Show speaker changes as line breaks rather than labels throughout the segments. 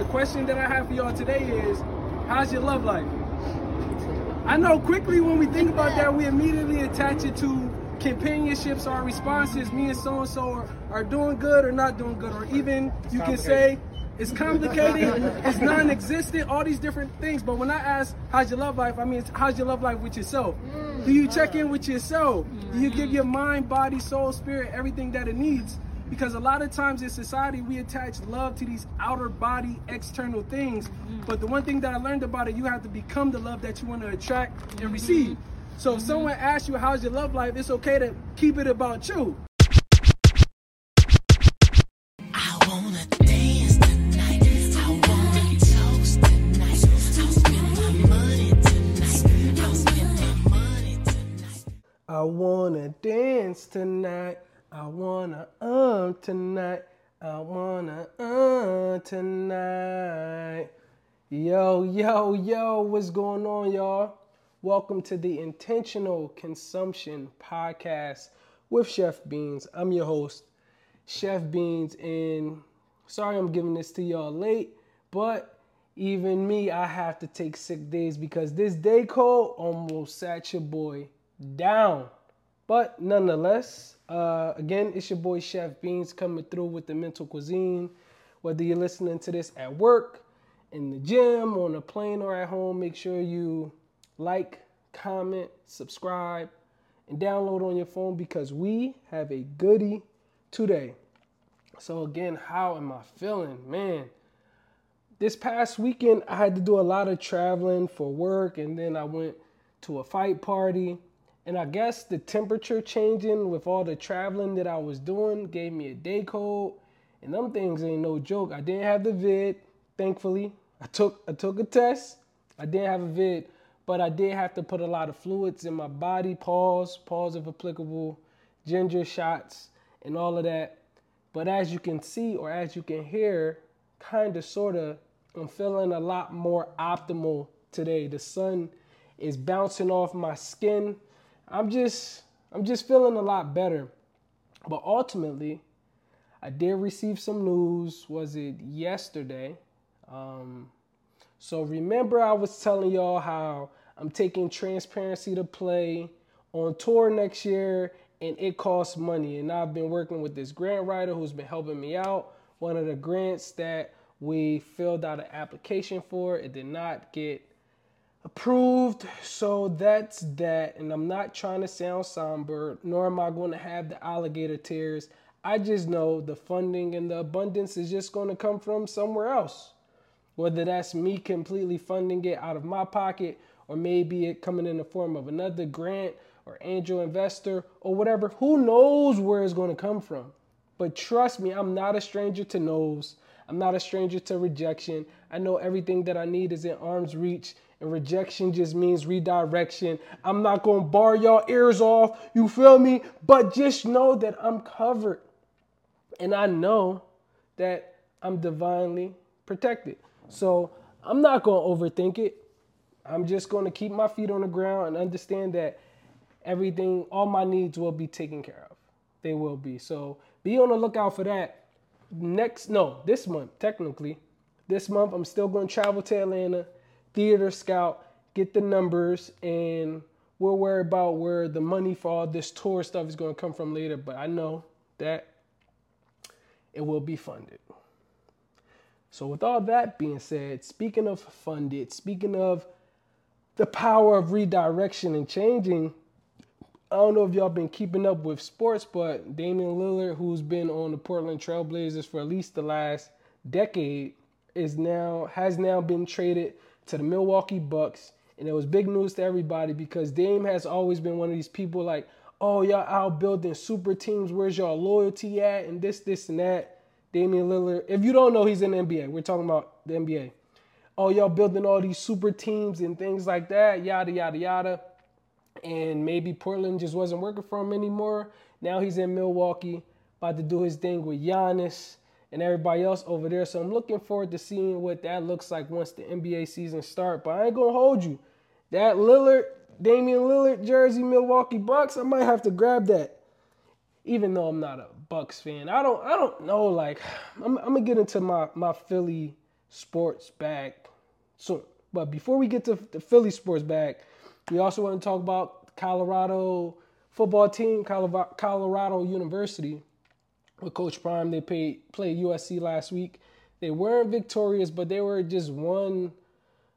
the question that I have for y'all today is, how's your love life? I know quickly when we think about that, we immediately attach it to companionships, our responses, me and so and so are doing good or not doing good, or even you can say it's complicated, it's non-existent, all these different things. But when I ask how's your love life, I mean how's your love life with yourself? Do you check in with yourself? Do you give your mind, body, soul, spirit everything that it needs? Because a lot of times in society, we attach love to these outer body, external things. Mm. But the one thing that I learned about it, you have to become the love that you want to attract and mm-hmm. receive. So if mm-hmm. someone asks you, how's your love life? It's okay to keep it about you. I
want to dance tonight I want to toast tonight I want to spend my money tonight
I wanna dance tonight. I wanna um tonight. I wanna uh tonight. Yo, yo, yo, what's going on, y'all? Welcome to the Intentional Consumption Podcast with Chef Beanz. I'm your host, Chef Beanz, and sorry I'm giving this to y'all late, but even me, I have to take sick days because this day code almost sat your boy down. But nonetheless, uh, again, it's your boy Chef Beanz coming through with the mental cuisine. Whether you're listening to this at work, in the gym, on a plane, or at home, make sure you like, comment, subscribe, and download on your phone because we have a goodie today. So, again, how am I feeling? Man, this past weekend, I had to do a lot of traveling for work, and then I went to a fight party and I guess the temperature changing with all the traveling that I was doing gave me a day cold. And them things ain't no joke. I didn't have the vid, thankfully. I took I took a test. I didn't have a vid, but I did have to put a lot of fluids in my body, pause, pause if applicable, ginger shots, and all of that. But as you can see or as you can hear, kind of sort of, I'm feeling a lot more optimal today. The sun is bouncing off my skin I'm just I'm just feeling a lot better. But ultimately, I did receive some news. Was it yesterday? Um, so remember, I was telling y'all how I'm taking transparency to play on tour next year, and it costs money. And I've been working with this grant writer who's been helping me out. One of the grants that we filled out an application for, it did not get approved. So that's that. And I'm not trying to sound somber, nor am I going to have the alligator tears. I just know the funding and the abundance is just going to come from somewhere else. Whether that's me completely funding it out of my pocket, or maybe it coming in the form of another grant or angel investor or whatever. Who knows where it's going to come from? But trust me, I'm not a stranger to no's. I'm not a stranger to rejection. I know everything that I need is in arm's reach and rejection just means redirection. I'm not going to bar y'all ears off, you feel me? But just know that I'm covered. And I know that I'm divinely protected. So I'm not going to overthink it. I'm just going to keep my feet on the ground and understand that everything, all my needs will be taken care of. They will be. So be on the lookout for that. Next, no, this month, technically. This month, I'm still going to travel to Atlanta theater scout, get the numbers, and we'll worry about where the money for all this tour stuff is going to come from later. But I know that it will be funded. So, with all that being said, speaking of funded, speaking of the power of redirection and changing, I don't know if y'all been keeping up with sports, but Damian Lillard, who's been on the Portland Trailblazers for at least the last decade, is now has now been traded to the Milwaukee Bucks. And it was big news to everybody because Dame has always been one of these people like, oh, y'all out building super teams. Where's y'all loyalty at? And this, this, and that. Damian Lillard. If you don't know, he's in the NBA. We're talking about the NBA. Oh, y'all building all these super teams and things like that, yada, yada, yada. And maybe Portland just wasn't working for him anymore. Now he's in Milwaukee, about to do his thing with Giannis and everybody else over there. So I'm looking forward to seeing what that looks like once the NBA season start. But I ain't gonna hold you. That Lillard, Damian Lillard jersey, Milwaukee Bucks, I might have to grab that. Even though I'm not a Bucks fan. I don't I don't know, like I'm, I'm gonna get into my, my Philly sports back soon. But before we get to the Philly sports back, we also want to talk about Colorado football team, Colorado University with Coach Prime. They played, USC last week. They weren't victorious, but they were just one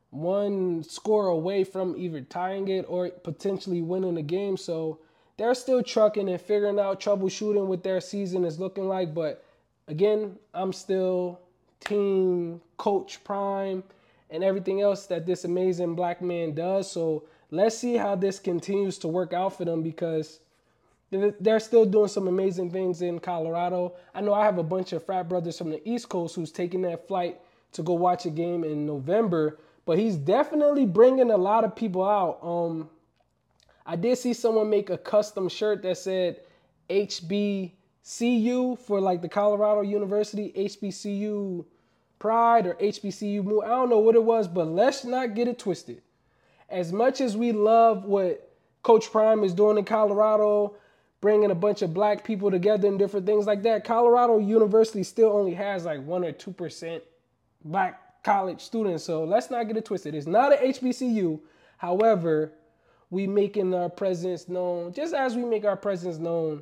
one score away from either tying it or potentially winning the game. So they're still trucking and figuring out troubleshooting what their season is looking like. But again, I'm still team coach prime and everything else that this amazing black man does. So let's see how this continues to work out for them because they're still doing some amazing things in Colorado. I know I have a bunch of frat brothers from the East Coast who's taking that flight to go watch a game in November, but he's definitely bringing a lot of people out. Um, I did see someone make a custom shirt that said HBCU for like the Colorado University HBCU Pride or HBCU. I don't know what it was, but let's not get it twisted. As much as we love what Coach Prime is doing in Colorado, bringing a bunch of black people together and different things like that. Colorado University still only has like one or two percent black college students. So let's not get it twisted. It's not an HBCU. However, we making our presence known just as we make our presence known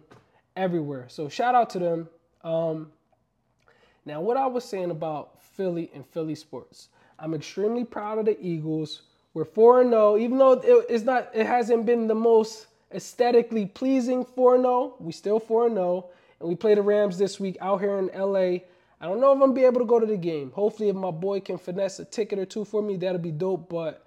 everywhere. So shout out to them. Um, now, what I was saying about Philly and Philly sports, I'm extremely proud of the Eagles. We're 4 and 0, even though it's not, it hasn't been the most aesthetically pleasing 4 0. We still 4 0. And we play the Rams this week out here in LA. I don't know if I'm gonna be able to go to the game. Hopefully, if my boy can finesse a ticket or two for me, that'll be dope. But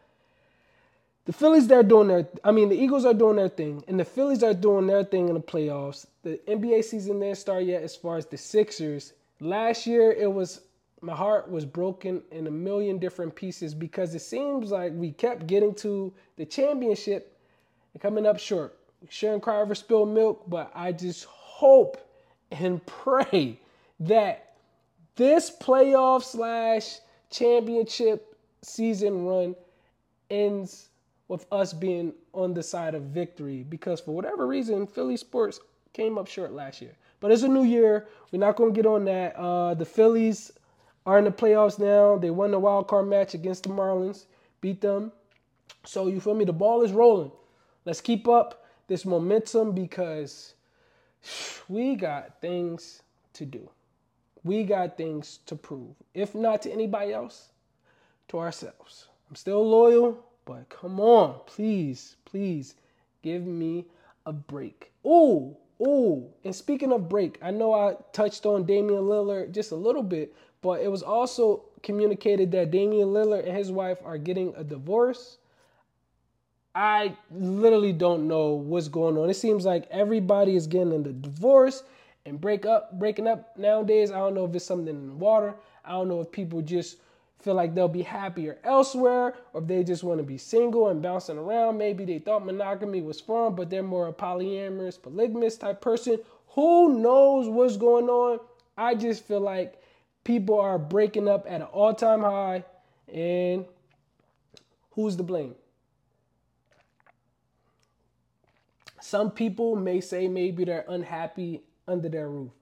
the Phillies, they're doing their I mean, the Eagles are doing their thing, and the Phillies are doing their thing in the playoffs. The NBA season didn't start yet as far as the Sixers. Last year it was my heart was broken in a million different pieces because it seems like we kept getting to the championship and coming up short. Sharon Carver spilled milk, but I just hope and pray that this playoff slash championship season run ends with us being on the side of victory because for whatever reason, Philly sports came up short last year. But it's a new year. We're not going to get on that. Uh, the Phillies are in the playoffs now. They won the wild card match against the Marlins, beat them. So you feel me? The ball is rolling. Let's keep up this momentum because we got things to do. We got things to prove. If not to anybody else, to ourselves. I'm still loyal, but come on, please, please give me a break. Ooh, ooh. And speaking of break, I know I touched on Damian Lillard just a little bit, but it was also communicated that Damian Lillard and his wife are getting a divorce. I literally don't know what's going on. It seems like everybody is getting a divorce and break up, breaking up nowadays. I don't know if it's something in the water. I don't know if people just feel like they'll be happier elsewhere or if they just want to be single and bouncing around. Maybe they thought monogamy was fun, but they're more a polyamorous, polygamous type person. Who knows what's going on? I just feel like people are breaking up at an all time high, and who's to blame? Some people may say maybe they're unhappy under their roof.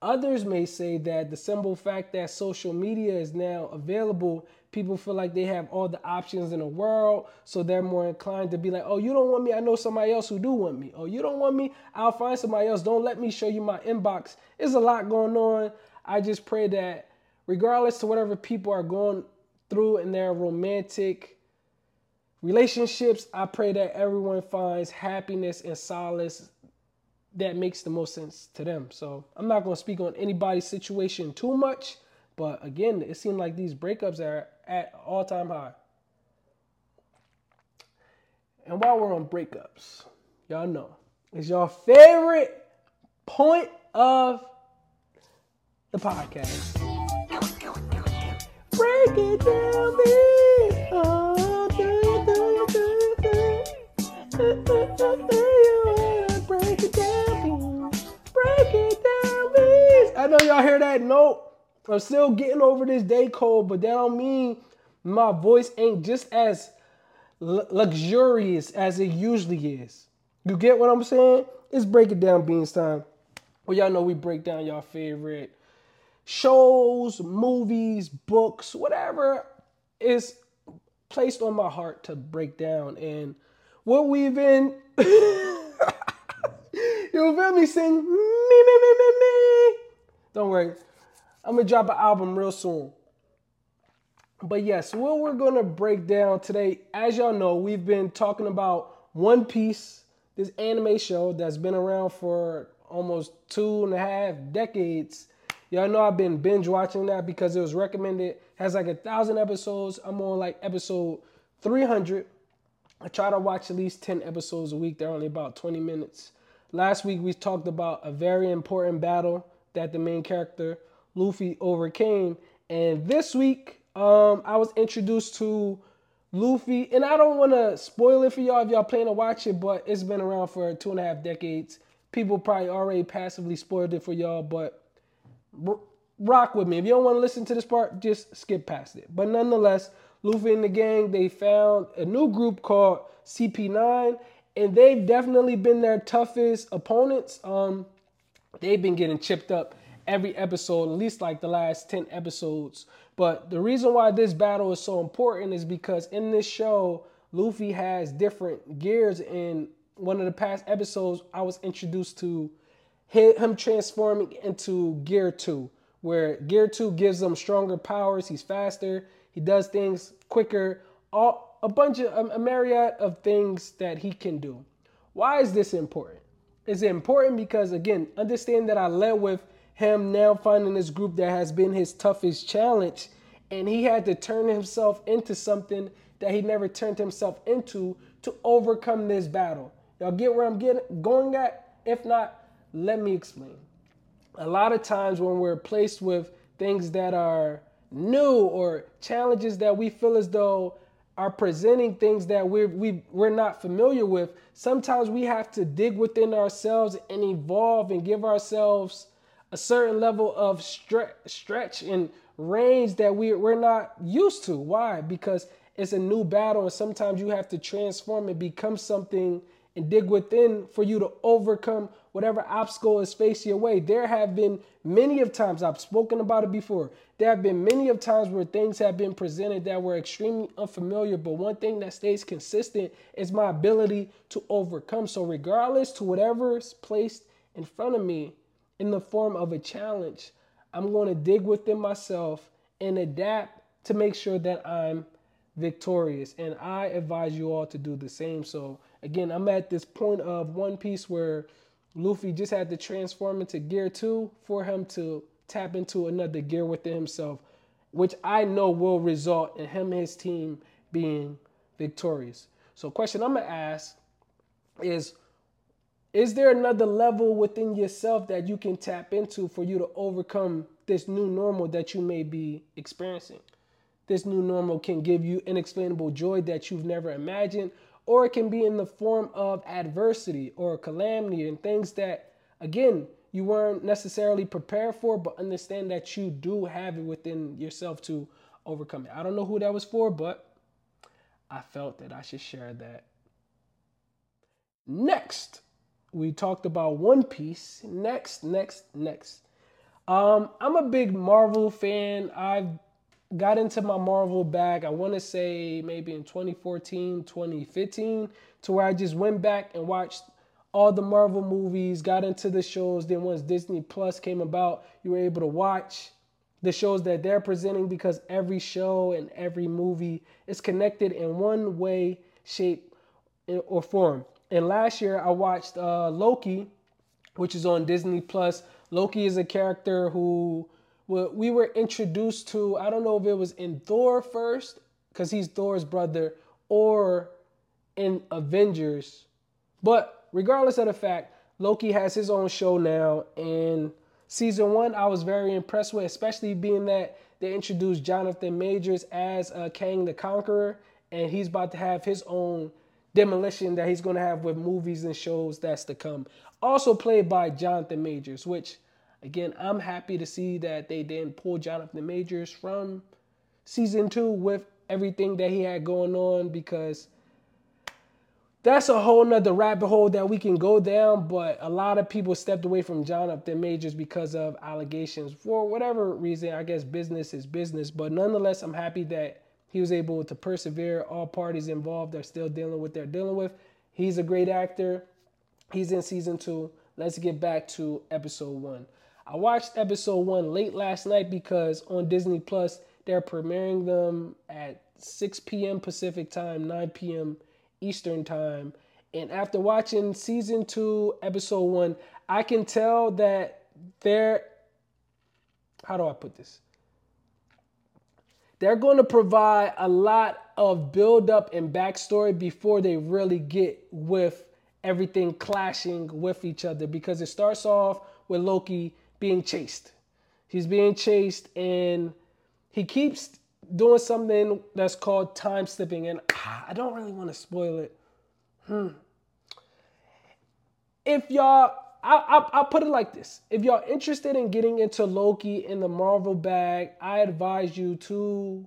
Others may say that the simple fact that social media is now available, people feel like they have all the options in the world, so they're more inclined to be like, "Oh, you don't want me? I know somebody else who do want me. Oh, you don't want me? I'll find somebody else. Don't let me show you my inbox." There's a lot going on. I just pray that regardless to whatever people are going through in their romantic relationships, I pray that everyone finds happiness and solace that makes the most sense to them. So I'm not going to speak on anybody's situation too much, but again, it seems like these breakups are at all time high. And while we're on breakups, y'all know, is your favorite point of the podcast. Break it down, me. Break it down, Break it down, please. I know y'all hear that note. I'm still getting over this day cold, but that don't mean my voice ain't just as luxurious as it usually is. You get what I'm saying? It's break it down Beanz time. Well, y'all know we break down y'all favorite shows, movies, books, whatever is placed on my heart to break down. And what we've been, you feel me sing me, me, me, me, me. Don't worry. I'm gonna drop an album real soon. But yes, what we're gonna break down today, as y'all know, we've been talking about One Piece, this anime show that's been around for almost two and a half decades. Y'all know I've been binge watching that because it was recommended. Has like a thousand episodes. I'm on like episode 300. I try to watch at least 10 episodes a week. They're only about 20 minutes. Last week we talked about a very important battle that the main character Luffy overcame, and this week um, I was introduced to Luffy, and I don't want to spoil it for y'all if y'all plan to watch it, but it's been around for two and a half decades. People probably already passively spoiled it for y'all, but rock with me. If you don't want to listen to this part, just skip past it. But nonetheless, Luffy and the gang, they found a new group called CP9, and they've definitely been their toughest opponents. Um, they've been getting chipped up every episode, at least like the last 10 episodes. But the reason why this battle is so important is because in this show, Luffy has different gears. In one of the past episodes, I was introduced to him transforming into Gear 2, where Gear 2 gives him stronger powers. He's faster, he does things quicker, all, a bunch of a myriad of things that he can do. Why is this important? It's important because, again, understand that I led with him now finding this group that has been his toughest challenge, and he had to turn himself into something that he never turned himself into to overcome this battle. Y'all get where I'm getting going at? If not, let me explain. A lot of times when we're placed with things that are new or challenges that we feel as though are presenting things that we're we, we're not familiar with sometimes we have to dig within ourselves and evolve and give ourselves a certain level of stre- stretch and range that we, we're not used to. Why? Because it's a new battle, and sometimes you have to transform and become something and dig within for you to overcome whatever obstacle is facing your way. There have been many of times, I've spoken about it before, there have been many of times where things have been presented that were extremely unfamiliar, but one thing that stays consistent is my ability to overcome. So regardless to whatever is placed in front of me, in the form of a challenge, I'm going to dig within myself and adapt to make sure that I'm victorious. And I advise you all to do the same. So, again, I'm at this point of One Piece where Luffy just had to transform into Gear 2 for him to tap into another gear within himself, which I know will result in him and his team being victorious. So, question I'm to ask is is there another level within yourself that you can tap into for you to overcome this new normal that you may be experiencing? This new normal can give you inexplainable joy that you've never imagined, or it can be in the form of adversity or calamity and things that, again, you weren't necessarily prepared for, but understand that you do have it within yourself to overcome it. I don't know who that was for, but I felt that I should share that. Next we talked about One Piece. Next, next, next. Um, I'm a big Marvel fan. I've got into my Marvel bag, I want to say maybe in 2014, 2015, to where I just went back and watched all the Marvel movies, got into the shows. Then once Disney Plus came about, you were able to watch the shows that they're presenting because every show and every movie is connected in one way, shape, or form. And last year I watched uh, Loki, which is on Disney Plus. Loki is a character who we were introduced to. I don't know if it was in Thor first, because he's Thor's brother, or in Avengers. But regardless of the fact, Loki has his own show now. And season one, I was very impressed with, especially being that they introduced Jonathan Majors as uh, Kang the Conqueror, and he's about to have his own demolition that he's going to have with movies and shows that's to come. Also played by Jonathan Majors, which again, I'm happy to see that they didn't pull Jonathan Majors from season two with everything that he had going on because that's a whole nother rabbit hole that we can go down. But a lot of people stepped away from John Jonathan Majors because of allegations for whatever reason. I guess business is business. But nonetheless, I'm happy that he was able to persevere. All parties involved are still dealing with they're dealing with. He's a great actor. He's in season two. Let's get back to episode one. I watched episode one late last night because on Disney Plus, they're premiering them at 6 p.m. Pacific time, 9 p.m. Eastern time. And after watching season two, episode one, I can tell that they're, how do I put this? They're going to provide a lot of build up and backstory before they really get with everything clashing with each other because it starts off with Loki being chased. He's being chased and he keeps doing something that's called time slipping, and I don't really want to spoil it. Hmm. If y'all, I, I, I'll put it like this: if y'all interested in getting into Loki in the Marvel bag, I advise you to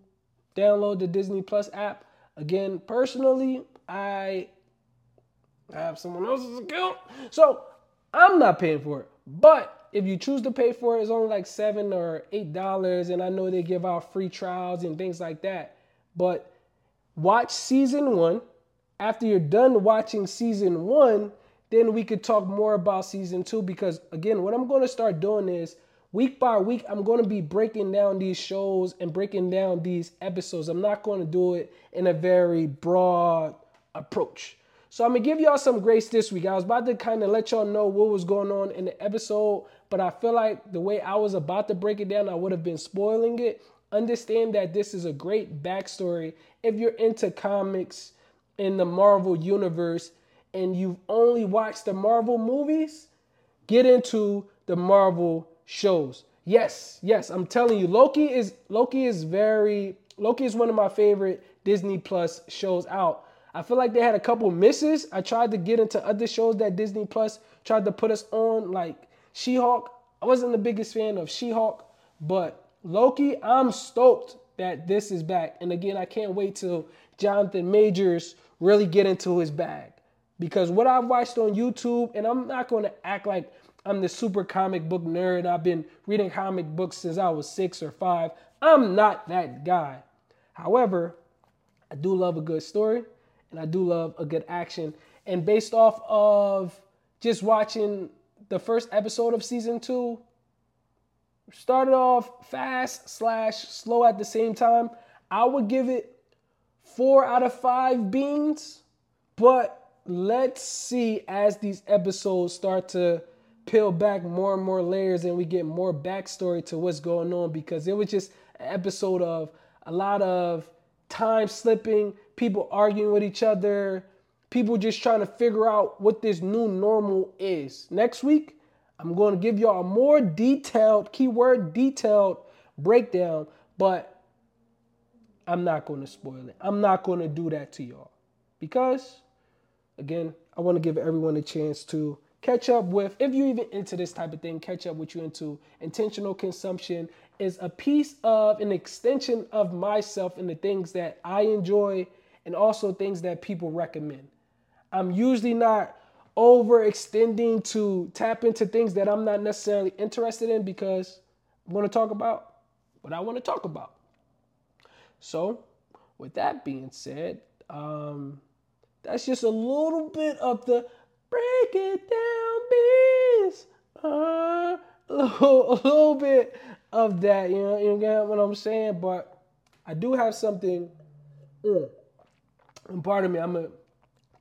download the Disney Plus app. Again, personally, I have someone else's account, so I'm not paying for it. But if you choose to pay for it, it's only like seven or eight dollars, and I know they give out free trials and things like that. But watch season one. After you're done watching season one, then we could talk more about season two. Because again, what I'm going to start doing is week by week, I'm going to be breaking down these shows and breaking down these episodes. I'm not going to do it in a very broad approach. So I'm gonna give y'all some grace this week. I was about to kind of let y'all know what was going on in the episode, but I feel like the way I was about to break it down, I would have been spoiling it. Understand that this is a great backstory if you're into comics in the Marvel universe and you've only watched the Marvel movies, get into the Marvel shows. Yes, yes, I'm telling you, Loki is Loki is very Loki is one of my favorite Disney Plus shows out. I feel like they had a couple misses. I tried to get into other shows that Disney Plus tried to put us on, like She Hulk. I wasn't the biggest fan of She Hulk, but Loki, I'm stoked that this is back. And again, I can't wait till Jonathan Majors really get into his bag. Because what I've watched on YouTube, and I'm not going to act like I'm the super comic book nerd. I've been reading comic books since I was six or five. I'm not that guy. However, I do love a good story and I do love a good action. And based off of just watching the first episode of season two, started off fast slash slow at the same time. I would give it four out of five beans, but let's see as these episodes start to peel back more and more layers and we get more backstory to what's going on because it was just an episode of a lot of time slipping, people arguing with each other, people just trying to figure out what this new normal is. Next week, I'm going to give y'all a more detailed, keyword detailed breakdown, but I'm not going to spoil it. I'm not going to do that to y'all because, again, I want to give everyone a chance to catch up with, if you're even into this type of thing, catch up with you into intentional consumption is a piece of an extension of myself and the things that I enjoy and also things that people recommend. I'm usually not overextending to tap into things that I'm not necessarily interested in because I'm going to talk about what I want to talk about. So, with that being said, um, that's just a little bit of the break it down, biz. Uh, a little, a little bit of that. You know, you get what I'm saying? But I do have something. Mm, and pardon me, I'm gonna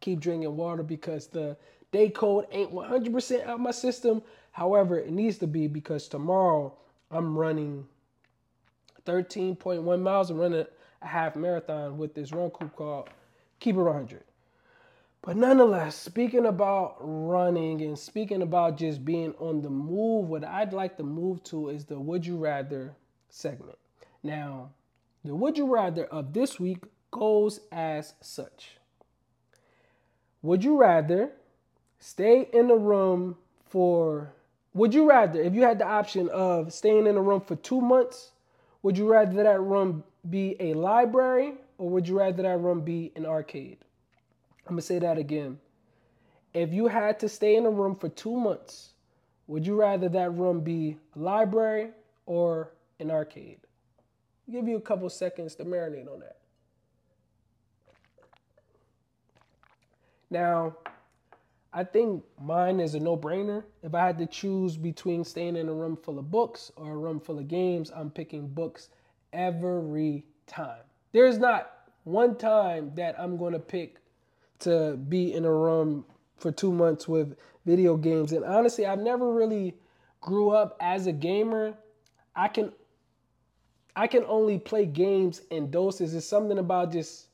keep drinking water because the day code ain't 100% out my system. However, it needs to be because tomorrow I'm running 13.1 miles. I'm running a half marathon with this run group called Keep It 100. But nonetheless, speaking about running and speaking about just being on the move, what I'd like to move to is the Would You Rather segment. Now, the Would You Rather of this week goes as such Would you rather stay in the room for, would you rather, if you had the option of staying in a room for two months, would you rather that room be a library or would you rather that room be an arcade? I'm to say that again. If you had to stay in a room for two months, would you rather that room be a library or an arcade? I'll give you a couple seconds to marinate on that. Now, I think mine is a no brainer. If I had to choose between staying in a room full of books or a room full of games, I'm picking books every time. There's not one time that I'm going to pick to be in a room for two months with video games. And honestly, I've never really grew up as a gamer. I can I can only play games in doses. It's something about just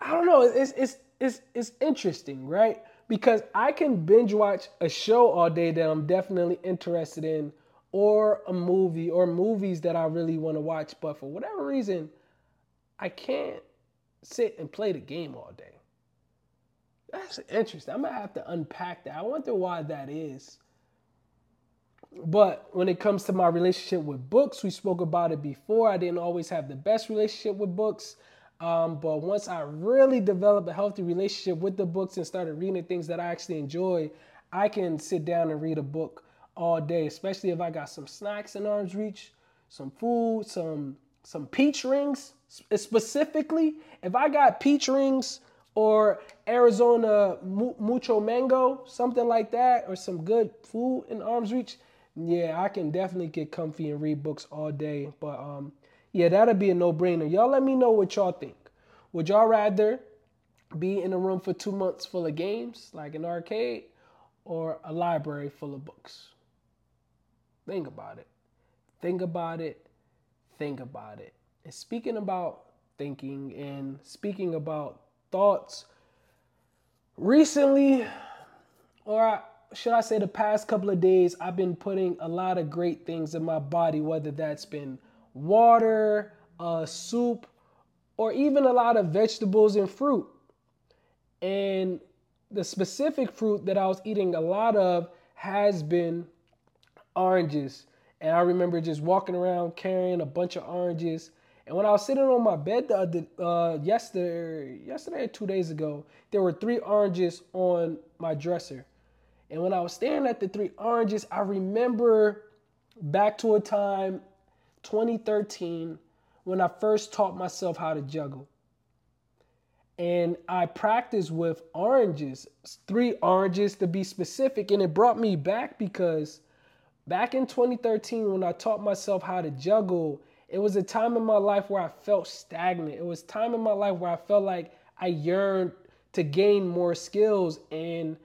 I don't know. It's it's it's it's interesting, right? Because I can binge watch a show all day that I'm definitely interested in, or a movie, or movies that I really want to watch. But for whatever reason, I can't sit and play the game all day. That's interesting. I'm gonna have to unpack that. I wonder why that is. But when it comes to my relationship with books, we spoke about it before. I didn't always have the best relationship with books. Um, but once I really developed a healthy relationship with the books and started reading things that I actually enjoy, I can sit down and read a book all day, especially if I got some snacks in arm's reach, some food, some some peach rings specifically. If I got peach rings or Arizona mucho mango, something like that, or some good food in arm's reach, yeah, I can definitely get comfy and read books all day. But um, yeah, that'll be a no-brainer. Y'all let me know what y'all think. Would y'all rather be in a room for two months full of games, like an arcade, or a library full of books? Think about it. Think about it. Think about it. And speaking about thinking and speaking about thoughts, recently, or should I say the past couple of days, I've been putting a lot of great things in my body, whether that's been water, uh, soup, or even a lot of vegetables and fruit. And the specific fruit that I was eating a lot of has been oranges. And I remember just walking around carrying a bunch of oranges. And when I was sitting on my bed the other, uh, yesterday, yesterday or two days ago, there were three oranges on my dresser. And when I was staring at the three oranges, I remember back to a time 2013 when I first taught myself how to juggle. And I practiced with oranges, three oranges to be specific. And it brought me back because back in 2013, when I taught myself how to juggle, it was a time in my life where I felt stagnant. It was time in my life where I felt like I yearned to gain more skills. And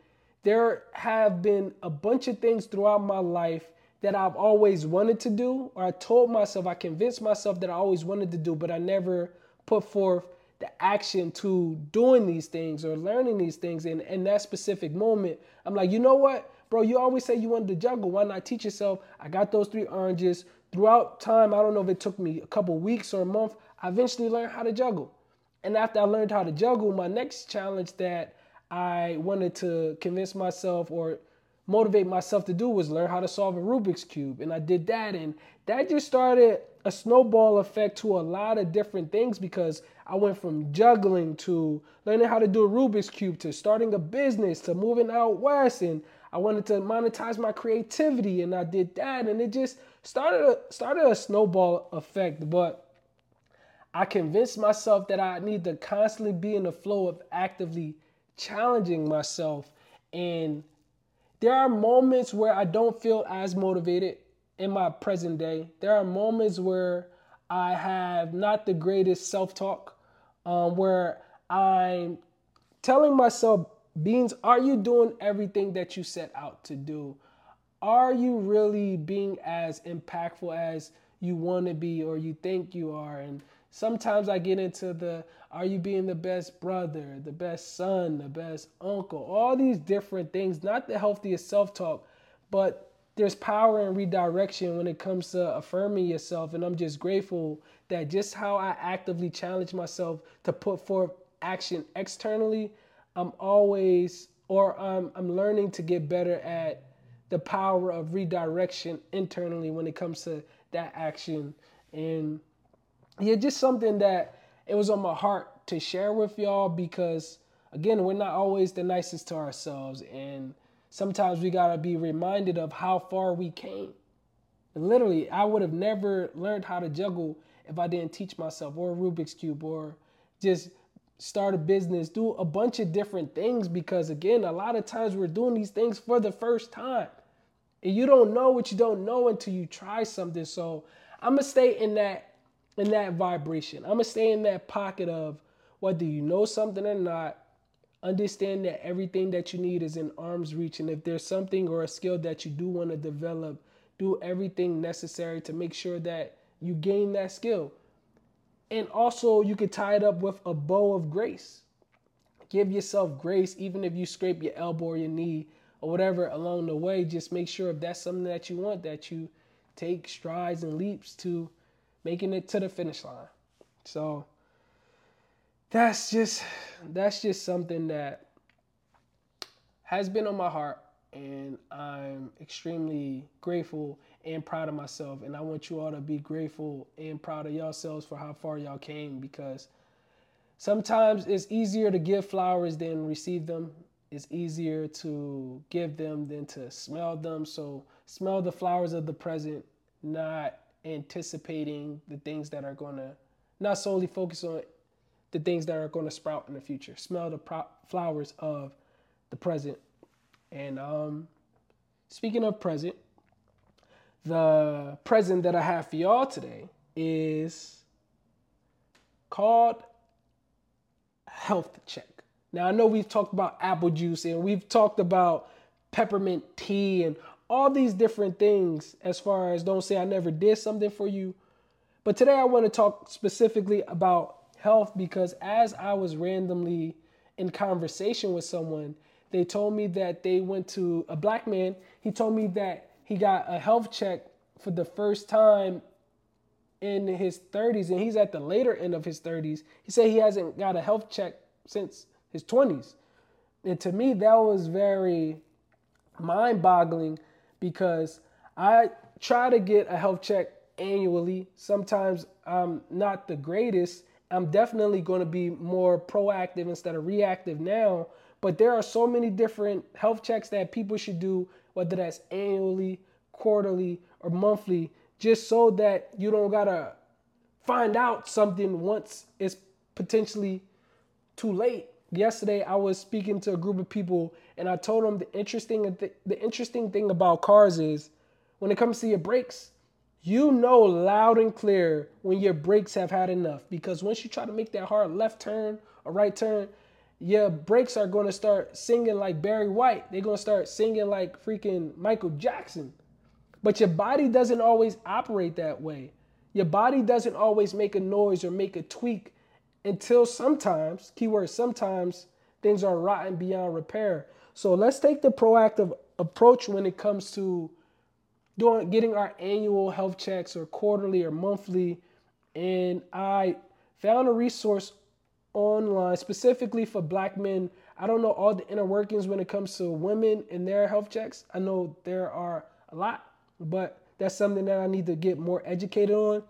there have been a bunch of things throughout my life that I've always wanted to do, or I told myself, I convinced myself that I always wanted to do, but I never put forth the action to doing these things or learning these things. And in that specific moment, I'm like, you know what, bro, you always say you wanted to juggle. Why not teach yourself? I got those three oranges. Throughout time, I don't know if it took me a couple weeks or a month, I eventually learned how to juggle. And after I learned how to juggle, my next challenge that I wanted to convince myself or motivate myself to do was learn how to solve a Rubik's Cube. And I did that. And that just started a snowball effect to a lot of different things because I went from juggling to learning how to do a Rubik's Cube to starting a business to moving out west. And I wanted to monetize my creativity. And I did that. And it just started a, started a snowball effect. But I convinced myself that I need to constantly be in the flow of actively challenging myself and there are moments where I don't feel as motivated in my present day. There are moments where I have not the greatest self talk, um, where I'm telling myself, Beanz, are you doing everything that you set out to do? Are you really being as impactful as you want to be or you think you are? And sometimes I get into the are you being the best brother, the best son, the best uncle? All these different things, not the healthiest self talk, but there's power in redirection when it comes to affirming yourself. And I'm just grateful that just how I actively challenge myself to put forth action externally, I'm always, or I'm, I'm learning to get better at the power of redirection internally when it comes to that action. And yeah, just something that it was on my heart to share with y'all because again, we're not always the nicest to ourselves. And sometimes we got to be reminded of how far we came. Literally, I would have never learned how to juggle if I didn't teach myself, or Rubik's Cube, or just start a business, do a bunch of different things. Because again, a lot of times we're doing these things for the first time. And you don't know what you don't know until you try something. So I'm gonna stay in that in that vibration. I'm gonna stay in that pocket of whether you know something or not, understand that everything that you need is in arm's reach. And if there's something or a skill that you do want to develop, do everything necessary to make sure that you gain that skill. And also, you could tie it up with a bow of grace. Give yourself grace, even if you scrape your elbow or your knee or whatever along the way. Just make sure if that's something that you want, that you take strides and leaps to making it to the finish line. So, that's just that's just something that has been on my heart and I'm extremely grateful and proud of myself and I want you all to be grateful and proud of yourselves for how far y'all came because sometimes it's easier to give flowers than receive them. It's easier to give them than to smell them. So smell the flowers of the present, not anticipating the things that are going to not solely focus on the things that are going to sprout in the future. Smell the pro- flowers of the present. And um, speaking of present, the present that I have for y'all today is called health check. Now I know we've talked about apple juice and we've talked about peppermint tea and all these different things as far as don't say I never did something for you. But today I want to talk specifically about health because as I was randomly in conversation with someone, they told me that they went to a black man. He told me that he got a health check for the first time in his 30s and he's at the later end of his 30s. He said he hasn't got a health check since his 20s. And to me, that was very mind boggling because I try to get a health check annually. Sometimes I'm not the greatest I'm definitely going to be more proactive instead of reactive now. But there are so many different health checks that people should do, whether that's annually, quarterly, or monthly, just so that you don't got to find out something once it's potentially too late. Yesterday, I was speaking to a group of people, and I told them the interesting the interesting thing about cars is when it comes to your brakes, you know loud and clear when your brakes have had enough because once you try to make that hard left turn or right turn, your brakes are going to start singing like Barry White. They're going to start singing like freaking Michael Jackson. But your body doesn't always operate that way. Your body doesn't always make a noise or make a tweak until sometimes, keyword sometimes, things are rotten beyond repair. So let's take the proactive approach when it comes to doing getting our annual health checks or quarterly or monthly and I found a resource online specifically for black men. I don't know all the inner workings when it comes to women and their health checks. I know there are a lot, but that's something that I need to get more educated on.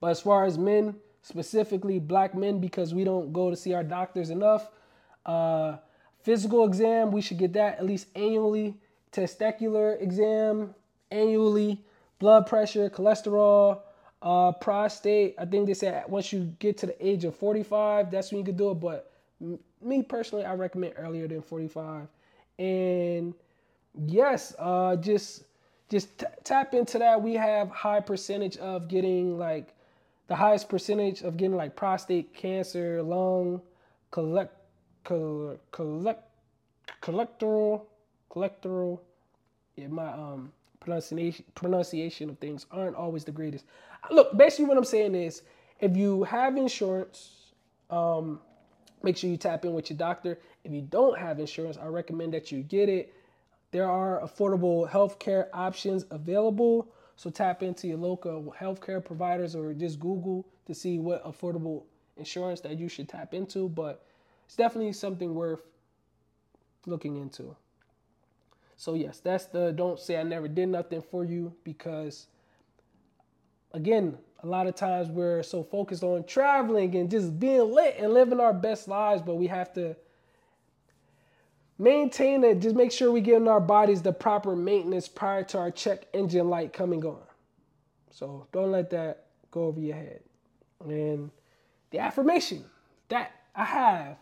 But as far as men, specifically black men, because we don't go to see our doctors enough, uh, physical exam, we should get that at least annually. Testicular exam, annually, blood pressure, cholesterol, uh, prostate. I think they said once you get to the age of 45, that's when you can do it. But me personally, I recommend earlier than 45. And yes, uh, just just t- tap into that. We have high percentage of getting like the highest percentage of getting like prostate cancer, lung, collect, collect, collect, collectoral, collectoral. Yeah, my um pronunciation pronunciation of things aren't always the greatest. Look, basically what I'm saying is if you have insurance, um, make sure you tap in with your doctor. If you don't have insurance, I recommend that you get it. There are affordable healthcare options available. So tap into your local healthcare providers or just Google to see what affordable insurance that you should tap into. But it's definitely something worth looking into. So yes, that's the don't say I never did nothing for you because again, a lot of times we're so focused on traveling and just being lit and living our best lives, but we have to maintain it. Just make sure we give our bodies the proper maintenance prior to our check engine light coming on. So don't let that go over your head. And the affirmation that I have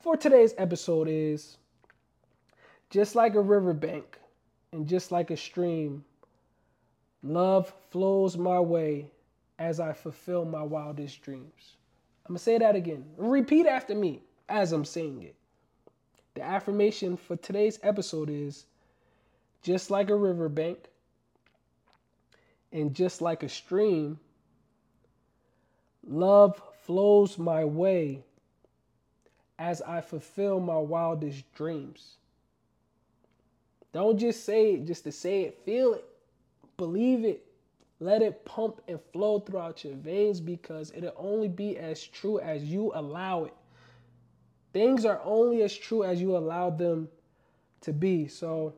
for today's episode is just like a riverbank and just like a stream, love flows my way as I fulfill my wildest dreams. I'm to say that again. Repeat after me as I'm saying it. The affirmation for today's episode is just like a riverbank and just like a stream, love flows my way as I fulfill my wildest dreams. Don't just say it just to say it, feel it, believe it, let it pump and flow throughout your veins because it'll only be as true as you allow it. Things are only as true as you allow them to be. So,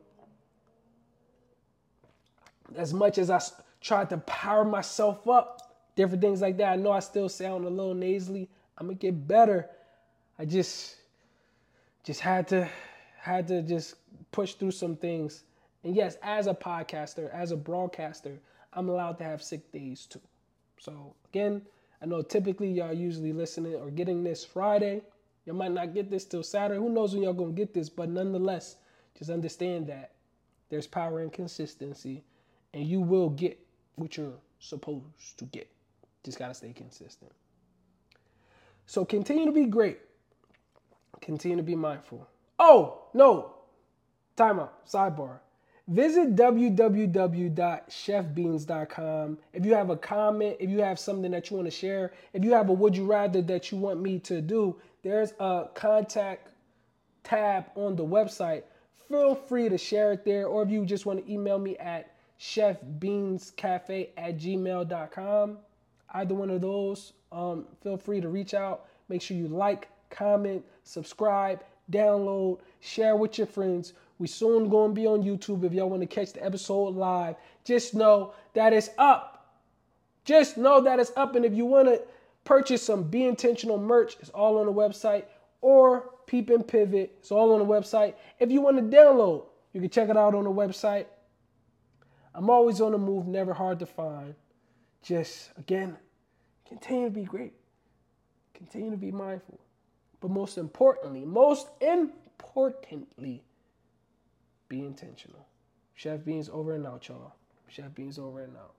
as much as I tried to power myself up, different things like that, I know I still sound a little nasally. I'm gonna get better. I just, just had to, had to just push through some things. And yes, as a podcaster, as a broadcaster, I'm allowed to have sick days too. So again, I know typically y'all usually listening or getting this Friday. You might not get this till Saturday. Who knows when y'all gonna get this? But nonetheless, just understand that there's power in consistency, and you will get what you're supposed to get. Just gotta stay consistent. So continue to be great. Continue to be mindful. Oh no, timeout. Sidebar. Visit www.chefbeanz.com. If you have a comment, if you have something that you want to share, if you have a would you rather that you want me to do, there's a contact tab on the website. Feel free to share it there, or if you just want to email me at chefbeanscafe at gmail.com. Either one of those, um, feel free to reach out. Make sure you like, comment, subscribe, download, share with your friends. We soon gonna be on YouTube if y'all want to catch the episode live. Just know that it's up. Just know that it's up. And if you want to purchase some Be Intentional merch, it's all on the website. Or Peep and Pivot, it's all on the website. If you want to download, you can check it out on the website. I'm always on the move, never hard to find. Just again, continue to be great. Continue to be mindful. But most importantly, most importantly, be intentional. Chef Beanz over and out, y'all. Chef Beanz over and out.